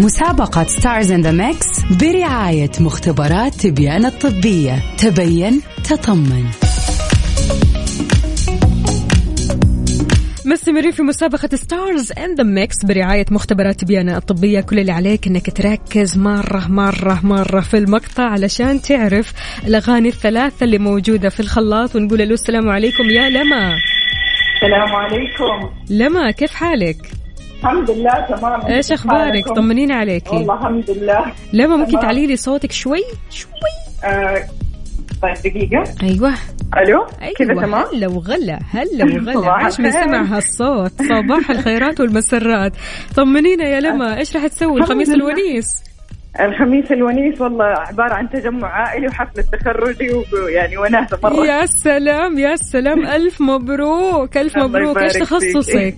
مسابقة Stars in the Mix برعاية مختبرات تبيان الطبية. تبين تطمن. مستمرين في مسابقة Stars in the mix برعاية مختبرات تبيان الطبية. كل اللي عليك إنك تركز مرة مرة مرة في المقطع علشان تعرف الأغاني الثلاثة اللي موجودة في الخلاط ونقول له السلام عليكم يا لما. السلام عليكم. لما كيف حالك؟ الحمد لله تمام. إيش أخبارك؟ طمنيني عليكي. والله الحمد لله. لما ممكن. تعلي لي صوتك شوي؟ شوي. آه طيب دقيقة. أيوه. ألو؟ كذا أيوه. تمام؟ هلا وغلا هلا وغلا. عاش من. سمع هالصوت. صباح الخيرات والمسرات. طمنينا يا لما إيش راح تسوي؟ الخميس. الونيس؟ الخميس الونيس والله عبارة عن تجمع عائلي وحفلة تخرجي ويعني وناسة مرة يا سلام يا سلام. ألف مبروك ألف الله مبروك. إيش يبارك تخصصك. آه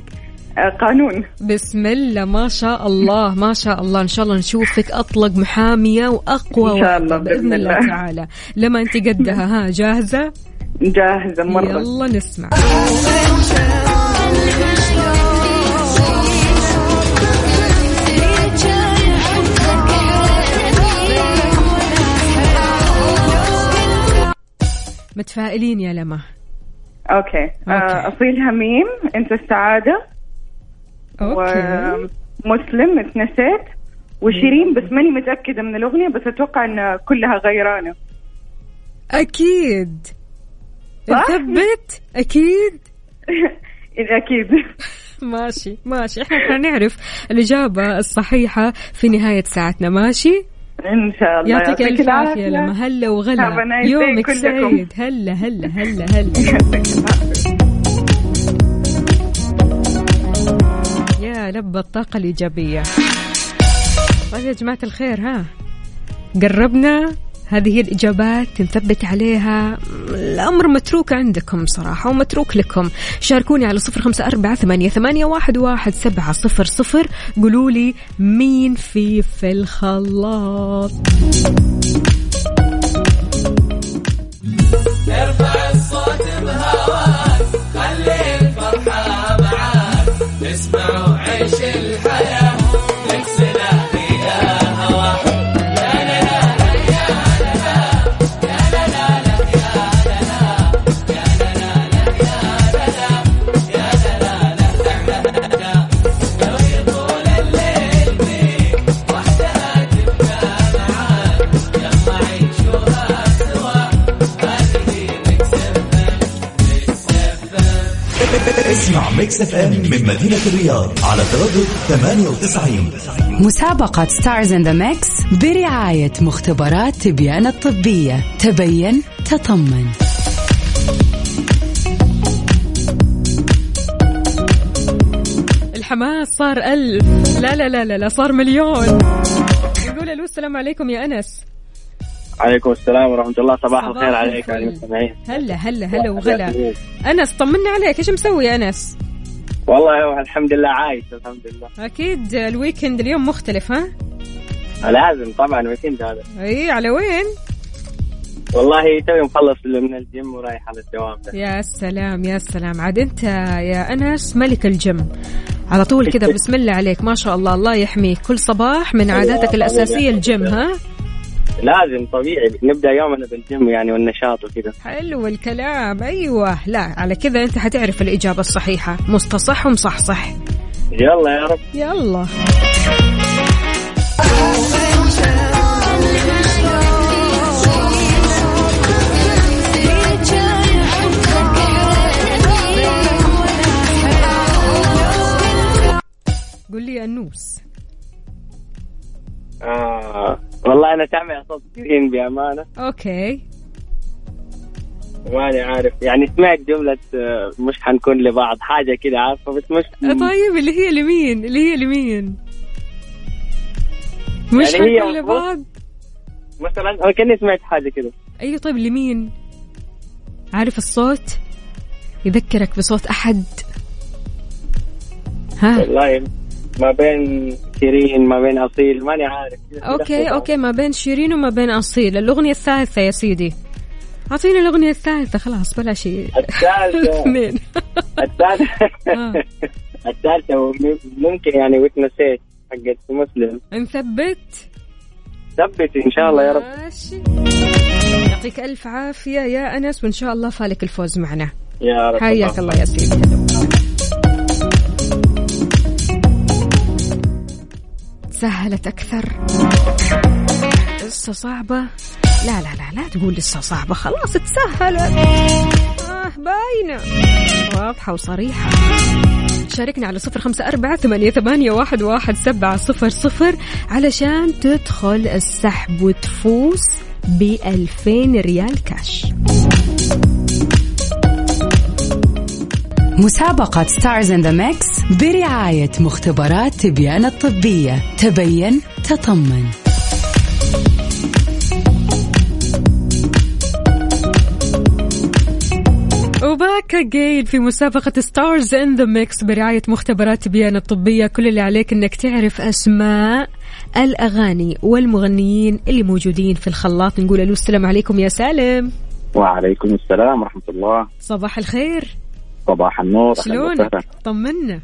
قانون. بسم الله ما شاء الله ما شاء الله. إن شاء الله نشوفك أطلق محامية وأقوى إن شاء الله بإذن بإذن الله الله. تعالى. لما أنت قدها ها جاهزة؟ جاهزة مرة. يلا نسمع. متفائلين يا لما okay, okay. آه أصيل هميم أنت السعادة. okay. ومسلم اتنسيت وشيرين بس ماني متأكدة من الأغنية بس أتوقع أن كلها غيرانة. أكيد. صح؟ ثبت؟ أكيد. أكيد. ماشي ماشي. إحنا حنعرف الإجابة الصحيحة في نهاية ساعتنا. ماشي؟ إن شاء الله. يعطيك ألف عافية. لما هلا وغلا. يومك. سعيد. هلا هلا هلا هلا. يا لب الطاقة الإيجابية. طيب يا جماعة الخير ها. قربنا. هذه الإجابات نثبت عليها. الأمر متروك عندكم صراحة ومتروك لكم. شاركوني على صفر خمسة أربعة ثمانية, ثمانية واحد, واحد سبعة صفر صفر. قولوا لي مين في في الخلاط. ارفع الصوت بهواك Mix FM من مدينة الرياض على تردد 98 مسابقة Stars in the Mix برعاية مختبرات تبيان الطبية. تبين تطمن. الحماس صار ألف. لا لا لا لا, لا صار مليون. يقول ألو السلام عليكم يا أنس. عليكم السلام ورحمة الله. صباح الخير عليك يا المستمعين هلا هلا هلا وغلا. أنس طمنا عليك إيش مسوي يا أنس؟ والله الحمد لله عايش الحمد لله. أكيد ال weekend اليوم مختلف ها؟ لازم طبعا weekend هذا. إي على وين؟ والله توي مخلص من الجيم ورايح على الدوام. ده. يا سلام يا سلام. عاد أنت يا أنس ملك الجيم. على طول كذا بسم الله عليك. ما شاء الله الله يحميك. كل صباح من عاداتك الأساسية الجيم ها؟ لازم طبيعي نبدأ يومنا بالجيم يعني والنشاط وكذا. حلو الكلام. أيوه. لا على كذا أنت حتعرف الإجابة الصحيحة. مستصح ومصحصح. يلا يا رب. يلا. قول لي انوس آه. والله أنا سامع صوت كريم بأمانة. أوكي. ماني عارف. يعني سمعت جملة آه، مش حنكون لبعض. حاجة كده عارفة؟ بس مش طيب اللي هي لمين؟ اللي هي لمين؟ مش يعني حنكون لبعض؟ مثلا أنا كأني سمعت حاجة كده. أيوه طيب لمين؟ عارف الصوت؟ يذكرك بصوت أحد. ها؟ والله ما بين شيرين ما بين أصيل ماني عارف. okay okay ما بين شيرين وما بين أصيل. الأغنية الثالثة يا سيدي. أعطيني الأغنية الثالثة خلاص بلا شيء. الثالثة. اثنين الثالثة. آه. الثالثة ممكن يعني وتنسيت حقت مسلم. نثبت. ثبت إن شاء الله يا رب. ماشي. يعطيك ألف عافية يا أنس وإن شاء الله فالك الفوز معنا. يا رب. حياك الله يا سيدي. سهلت أكثر. لسه صعبة. لا لا لا لا تقول لسه صعبة. خلاص تسهلت. آه باينة. واضحة وصريحة. شاركنا على صفر خمسة أربعة ثمانية, ثمانية واحد, واحد سبعة صفر صفر علشان تدخل السحب وتفوز بألفين ريال كاش مسابقة Stars in the Mix برعاية مختبرات تبيان الطبية. تبين تطمن. و back again في مسابقة Stars in the Mix برعاية مختبرات تبيان الطبية. كل اللي عليك إنك تعرف أسماء الأغاني والمغنيين اللي موجودين في الخلاط. نقول ألو السلام عليكم يا سالم. وعليكم السلام ورحمة الله. صباح الخير. صباح النور. شلونك. طمنا.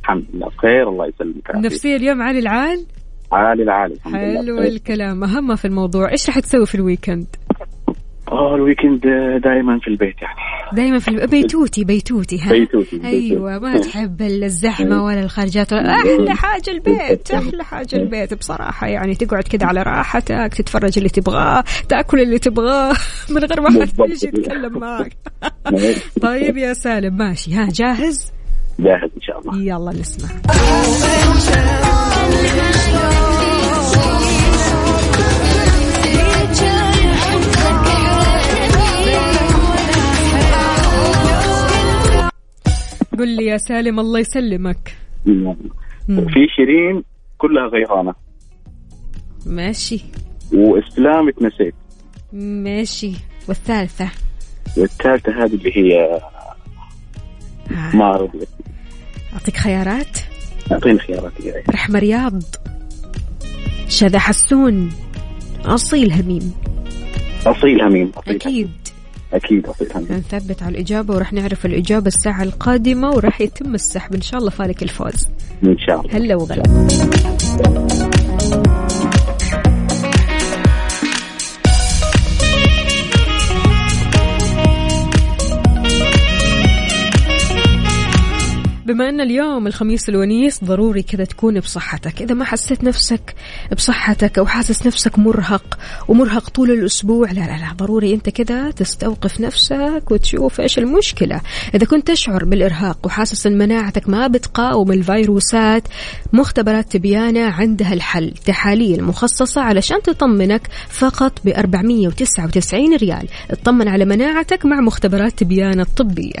الحمد لله. بخير الله يسلمك. النفسية اليوم عالي العال؟ عالي الحمد لله. حلو. الكلام. اهم ما في الموضوع إيش راح تسوي في ال weekend؟ آه ال weekend دائما في البيت يعني. دائما في الب- بيتوتي بيتوتي ها؟ بيتوتي، بيتوتي. أيوه ما تحب الزحمة ولا الخرجات ولا أحلى حاجة البيت أحلى حاجة البيت بصراحة. يعني تقعد كده على راحتك تتفرج اللي تبغاه تأكل اللي تبغاه من غير ما حد يجي. يتكلم معك. طيب يا سالم ماشي ها جاهز؟ جاهز إن شاء الله. يلا نسمع. قل لي يا سالم الله يسلمك. في شيرين كلها غيرانة. ماشي. وإسلام اتنسيت. ماشي. والثالثة؟ والثالثة هذه اللي هي ما رضيت أعطيك خيارات؟ أعطيني خيارات يا رحمة رياض شذا حسون أصيل هميم. أصيل هميم أصيل أكيد. أكيد نثبت على الإجابة وراح نعرف الإجابة الساعة القادمة وراح يتم السحب إن شاء الله فالك الفوز. إن شاء الله. هلا وغلا. بما أن اليوم الخميس الونيس ضروري كذا تكون بصحتك. إذا ما حسيت نفسك بصحتك أو حاسس نفسك مرهق ومرهق طول الأسبوع لا لا لا ضروري أنت كذا تستوقف نفسك وتشوف إيش المشكلة. إذا كنت تشعر بالإرهاق وحاسس إن مناعتك ما بتقاوم الفيروسات مختبرات تبيانة عندها الحل. تحاليل مخصصة علشان تطمنك فقط ب 499 ريال. اطمن على مناعتك مع مختبرات تبيانة الطبية.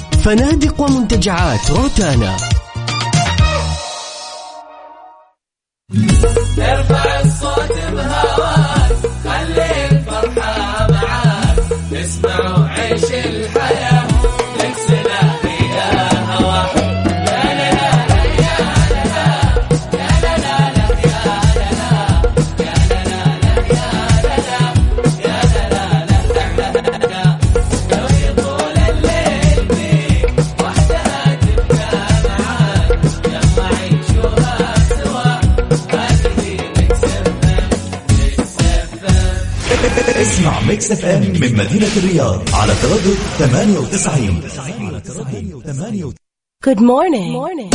فنادق ومنتجعات روتانا. ارفع Mix FM من مدينة الرياض على تردد 98 98 Good morning. morning.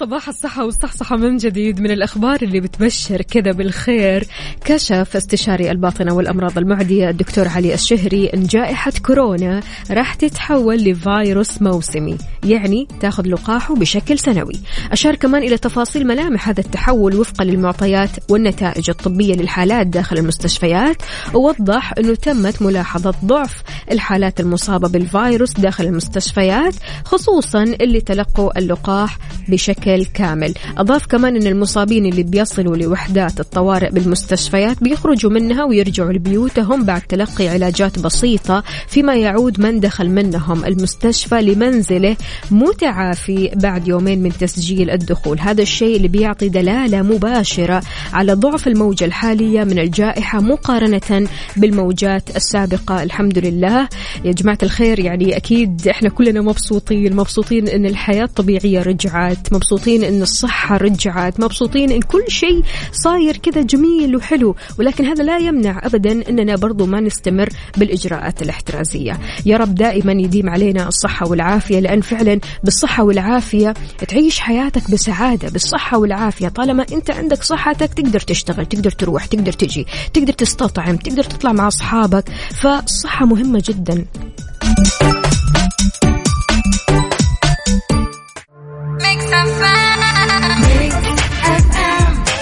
صباح الصحة والصحصحة من جديد من الأخبار اللي بتبشر كذا بالخير. كشف استشاري الباطنة والأمراض المعدية الدكتور علي الشهري أن جائحة كورونا راح تتحول لفيروس موسمي يعني تاخذ لقاحه بشكل سنوي. أشار كمان إلى تفاصيل ملامح هذا التحول وفقا للمعطيات والنتائج الطبية للحالات داخل المستشفيات ووضح أنه تمت ملاحظة ضعف الحالات المصابة بالفيروس داخل المستشفيات خصوصا اللي تلقوا اللقاح بشكل كامل. أضاف كمان أن المصابين اللي بيصلوا لوحدات الطوارئ بالمستشفيات بيخرجوا منها ويرجعوا لبيوتهم بعد تلقي علاجات بسيطة فيما يعود من دخل منهم. المستشفى لمنزله متعافي بعد يومين من تسجيل الدخول. هذا الشيء اللي بيعطي دلالة مباشرة على ضعف الموجة الحالية من الجائحة مقارنة بالموجات السابقة. الحمد لله. يا جماعة الخير يعني أكيد إحنا كلنا مبسوطين مبسوطين أن الحياة الطبيعية رجعت مبسوطين أن الصحة رجعت مبسوطين أن كل شيء صاير كذا جميل وحلو ولكن هذا لا يمنع أبدا أننا برضو ما نستمر بالإجراءات الاحترازية. يا رب دائما يديم علينا الصحة والعافية لأن فعلا بالصحة والعافية تعيش حياتك بسعادة بالصحة والعافية طالما أنت عندك صحتك تقدر تشتغل تقدر تروح تقدر تجي تقدر تستطعم تقدر تطلع مع أصحابك فالصحة مهمة جدا.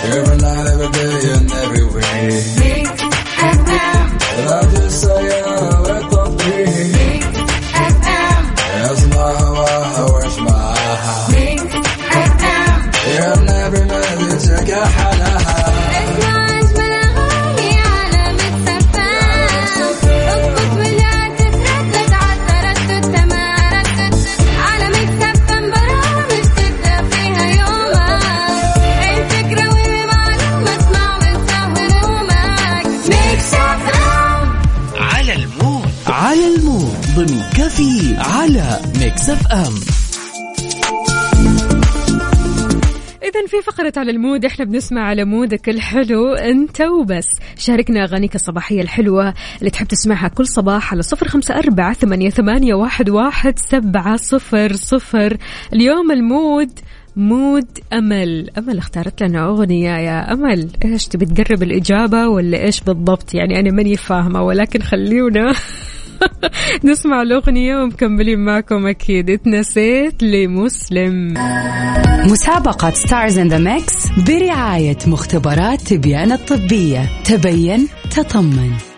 Every night, every day, and فقرة على ال mood إحنا بنسمع على mood ك الحلو أنت وبس. شاركنا أغانيك الصباحية الحلوة اللي تحب تسمعها كل صباح على صفر خمسة أربعة ثمانية, ثمانية واحد, واحد سبعة صفر صفر. اليوم ال mood mood أمل. أمل اختارت لنا أغنية يا أمل. إيش تبي تقرب الإجابة ولا إيش بالضبط؟ يعني أنا ماني فاهمة ولكن خليونا. نسمع الأغنية ومكملين معكم أكيد. اتنسيت لمسلم. مسابقة Stars in the Mix برعاية مختبرات تبيان الطبية. تبين تطمن.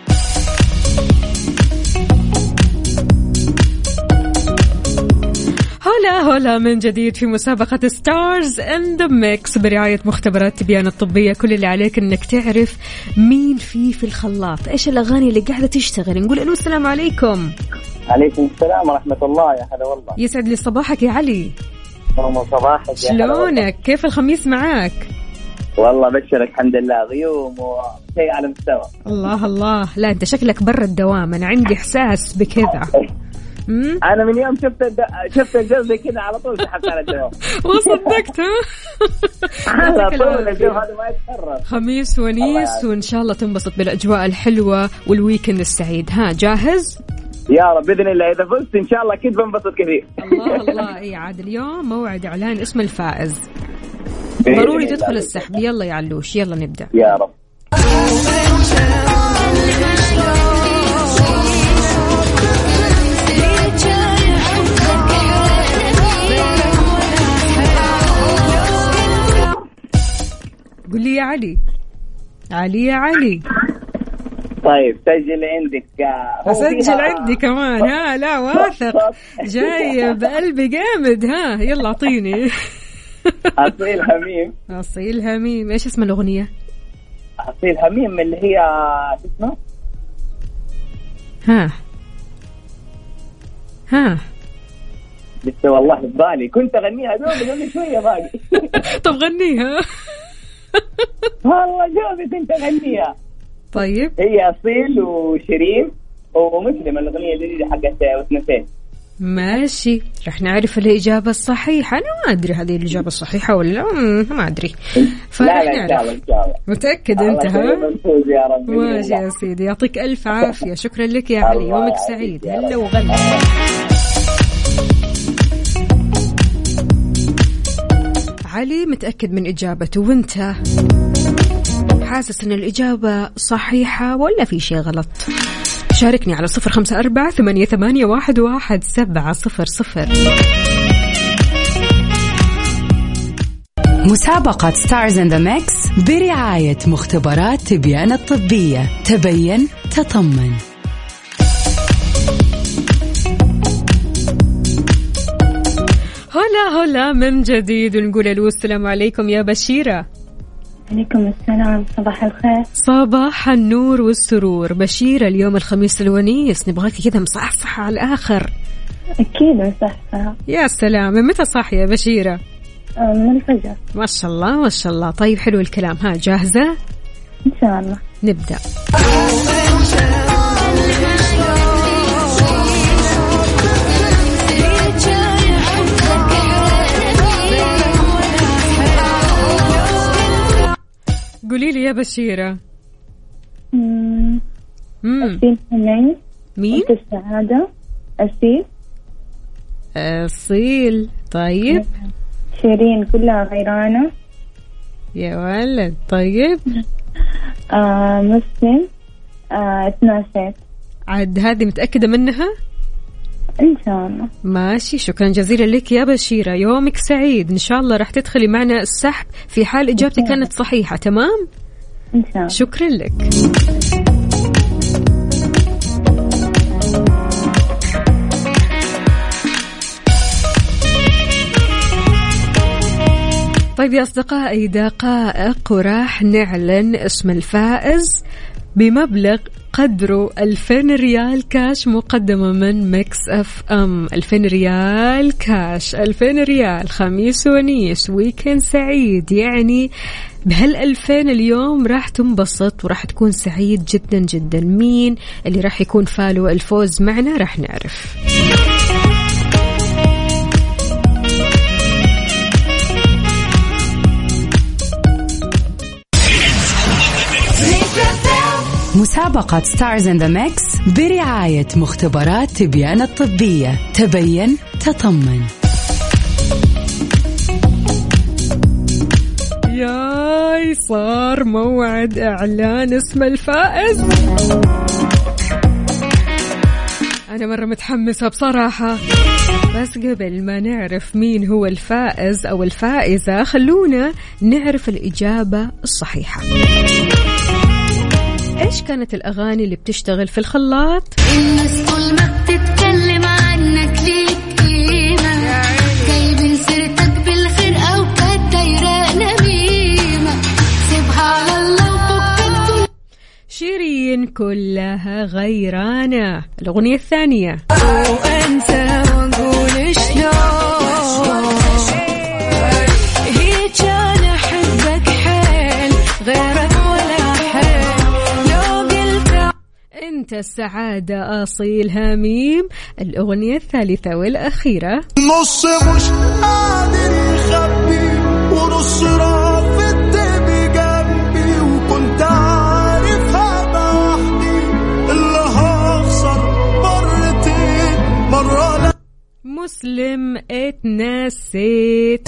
هلا هلا من جديد في مسابقة Stars in the Mix برعاية مختبرات تبيان الطبية. كل اللي عليك إنك تعرف مين في في الخلاط. إيش الأغاني اللي قاعدة تشتغل؟ نقول ألو السلام عليكم. عليكم السلام ورحمة الله يا هلا والله. يسعد لي صباحك يا علي. صباحك. شلونك؟ كيف الخميس معاك؟ والله بشرك الحمد لله. غيوم وشيء على مستوى الله الله. لا أنت شكلك برا الدوام. أنا عندي إحساس بكذا؟ أنا من يوم شفت الد... شفت الجو زي كذا على طول سحبت على الدوام وصدقت ها؟ على طول الجو هذا ما يتكرر. خميس ونيس وإن شاء الله تنبسط بالأجواء الحلوة والويكند السعيد. ها جاهز؟ يا رب بإذن الله. إذا فزت إن شاء الله أكيد بنبسط كثير. الله الله. إي عاد اليوم موعد إعلان اسم الفائز. ضروري. تدخل السحب. يلا يا علوش يلا نبدأ. يا رب. قول لي يا علي. علي يا علي. طيب سجل عندك. آه، أسجل عندي كمان. ها لا واثق. جاي بقلبي جامد. ها يلا أعطيني. أصيل حميم. أصيل هميم إيش اسم الأغنية؟ أصيل حميم اللي هي شو اسمه ها. ها. لسه والله في بالي. كنت أغنيها دوبي قبل شوية باقي. طب غنيها. والله دوبي كنت اغنيها طيب. هي أصيل وشيرين ومسلم الأغنية الجديدة حقت واتنسيت ماشي. رح نعرف الإجابة الصحيحة. أنا ما أدري هذه الإجابة الصحيحة ولا ما أدري. فرح نعرف. متأكد أنت ها؟ ماشي. يا سيدي. يعطيك ألف عافية. شكرا لك يا علي. يومك سعيد. هلا رب. علي متأكد من إجابته. وأنت حاسس أن الإجابة صحيحة ولا في شيء غلط؟ شاركني على صفر خمسة أربعة ثمانية, ثمانية واحد, واحد سبعة صفر صفر. مسابقة Stars in the Mix برعاية مختبرات تبيان الطبية. تبين تطمن. هلا من جديد ونقول ألو السلام عليكم يا بشيرة. عليكم السلام صباح الخير. صباح النور والسرور. بشيرة اليوم الخميس الونيس. نبغاكي كذا مصحصحة على الآخر. أكيد مصحصحة. يا سلام. من متى صاحية يا بشيرة؟ آه، من الفجر. ما شاء الله ما شاء الله. طيب حلو الكلام. ها جاهزة؟ إن شاء الله. نبدأ. قولي لي يا بشيرة. مم، مم. أسيل حنين. مين؟ السعادة. أسيل. أصيل. طيب. شيرين كلها غيرانة. يا ولد. طيب. آه مسلم. آه اتناسيت عاد هذه متأكدة منها؟ إن شاء الله. ماشي شكرا جزيلا لك يا بشيرة. يومك سعيد. إن شاء الله راح تدخلي معنا السحب في حال إجابتك كانت صحيحة. تمام؟ إن شاء الله. شكرا لك. طيب يا أصدقائي دقائق وراح نعلن اسم الفائز. بمبلغ قدره 2000 ريال كاش مقدمة من Mix FM 2000 ريال كاش 2000 ريال خميس ونيس weekend سعيد. يعني بهال 2000 اليوم راح تنبسط وراح تكون سعيد جدا جدا. مين اللي راح يكون فاله الفوز معنا؟ راح نعرف. مسابقة Stars in the Mix برعاية مختبرات تبيان الطبية. تبين تطمن. ياي صار موعد إعلان اسم الفائز. أنا مرة متحمسة بصراحة. بس قبل ما نعرف مين هو الفائز أو الفائزة خلونا نعرف الإجابة الصحيحة. إيش كانت الأغاني اللي بتشتغل في الخلاط؟ الناس طول ما بتتكلم عنك ليك قيمة. جايبين سيرتك بالخير أو كانت دايرة نميمة سيبها على الله شيرين كلها غيرانة. الأغنية الثانية. وأنت أنت السعادة أصيلها ميم الأغنية الثالثة والأخيرة. نص مش قادر يخبي ونص رافض بجنبي وكنت عارف هبقى وحدي اللي هخسر مرتين مرة لا. مسلم اتنسيت.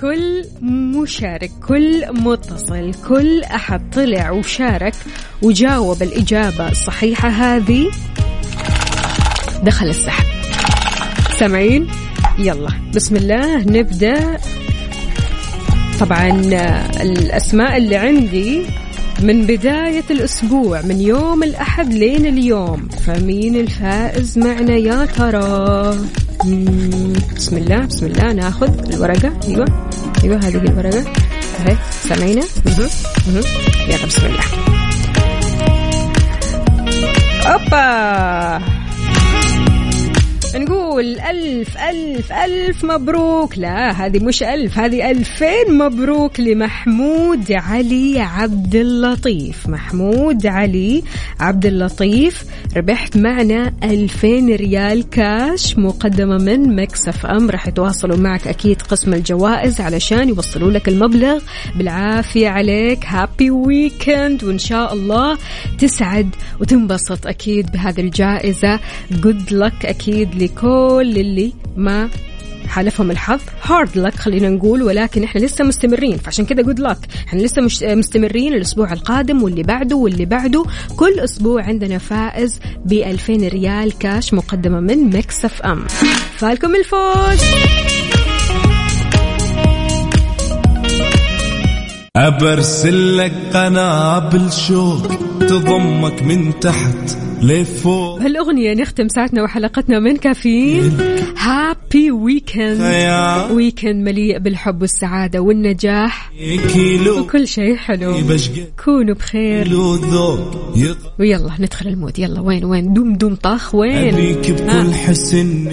كل مشارك كل متصل كل أحد طلع وشارك وجاوب الإجابة الصحيحة هذه. دخل السحب. سامعين؟ يلا بسم الله نبدأ. طبعا الأسماء اللي عندي من بداية الأسبوع من يوم الأحد لين اليوم. فمين الفائز معنا يا ترى؟ بسم الله بسم الله. ناخذ الورقة. أيوة. أيوة هذه الورقة. أهي سامعينا. يلا بسم الله. أوبا. نقول ألف ألف ألف مبروك. لا هذه مش ألف هذه ألفين مبروك لمحمود علي عبد اللطيف. محمود علي عبد اللطيف ربحت معنا ألفين ريال كاش مقدمة من Mix FM. راح يتواصلوا معك أكيد قسم الجوائز علشان يوصلوا لك المبلغ. بالعافية عليك. happy weekend وإن شاء الله تسعد وتنبسط أكيد بهذه الجائزة. good luck أكيد لكل اللي ما حالفهم الحظ. hard luck خلينا نقول ولكن إحنا لسه مستمرين. فعشان كذا good luck إحنا لسه مش مستمرين الأسبوع القادم واللي بعده واللي بعده. كل أسبوع عندنا فائز ب 2000 ريال كاش مقدمة من Mix FM. فالكم الفوز. أبرسل لك قنابل شوق تضمك من تحت لفوق. بهالأغنية نختم ساعتنا وحلقتنا من كافيين. happy weekend. weekend مليء بالحب والسعادة والنجاح. وكل شيء حلو. كونوا بخير. ويلا ندخل ال mood. يلا وين وين؟ دوم دوم طخ وين؟ أبيك. بكل حسن